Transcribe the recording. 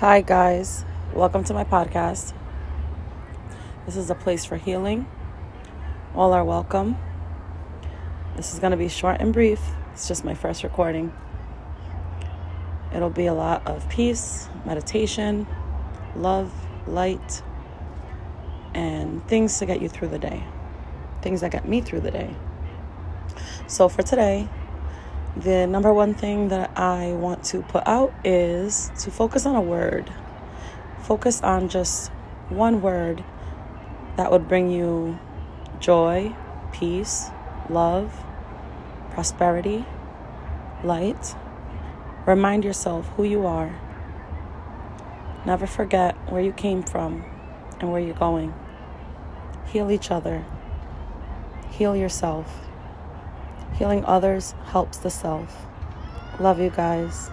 Hi, guys. Welcome to my podcast. This is a place for healing. All are welcome. This is going to be short and brief. It's just my first recording. It'll be a lot of peace, meditation, love, light, and things to get you through the day. Things that get me through the day. So, for today, the number one thing that I want to put out is to focus on a word. Focus on just one word that would bring you joy, peace, love, prosperity, light. Remind yourself who you are. Never forget where you came from and where you're going. Heal each other. Heal yourself. Healing others helps the self. Love you guys.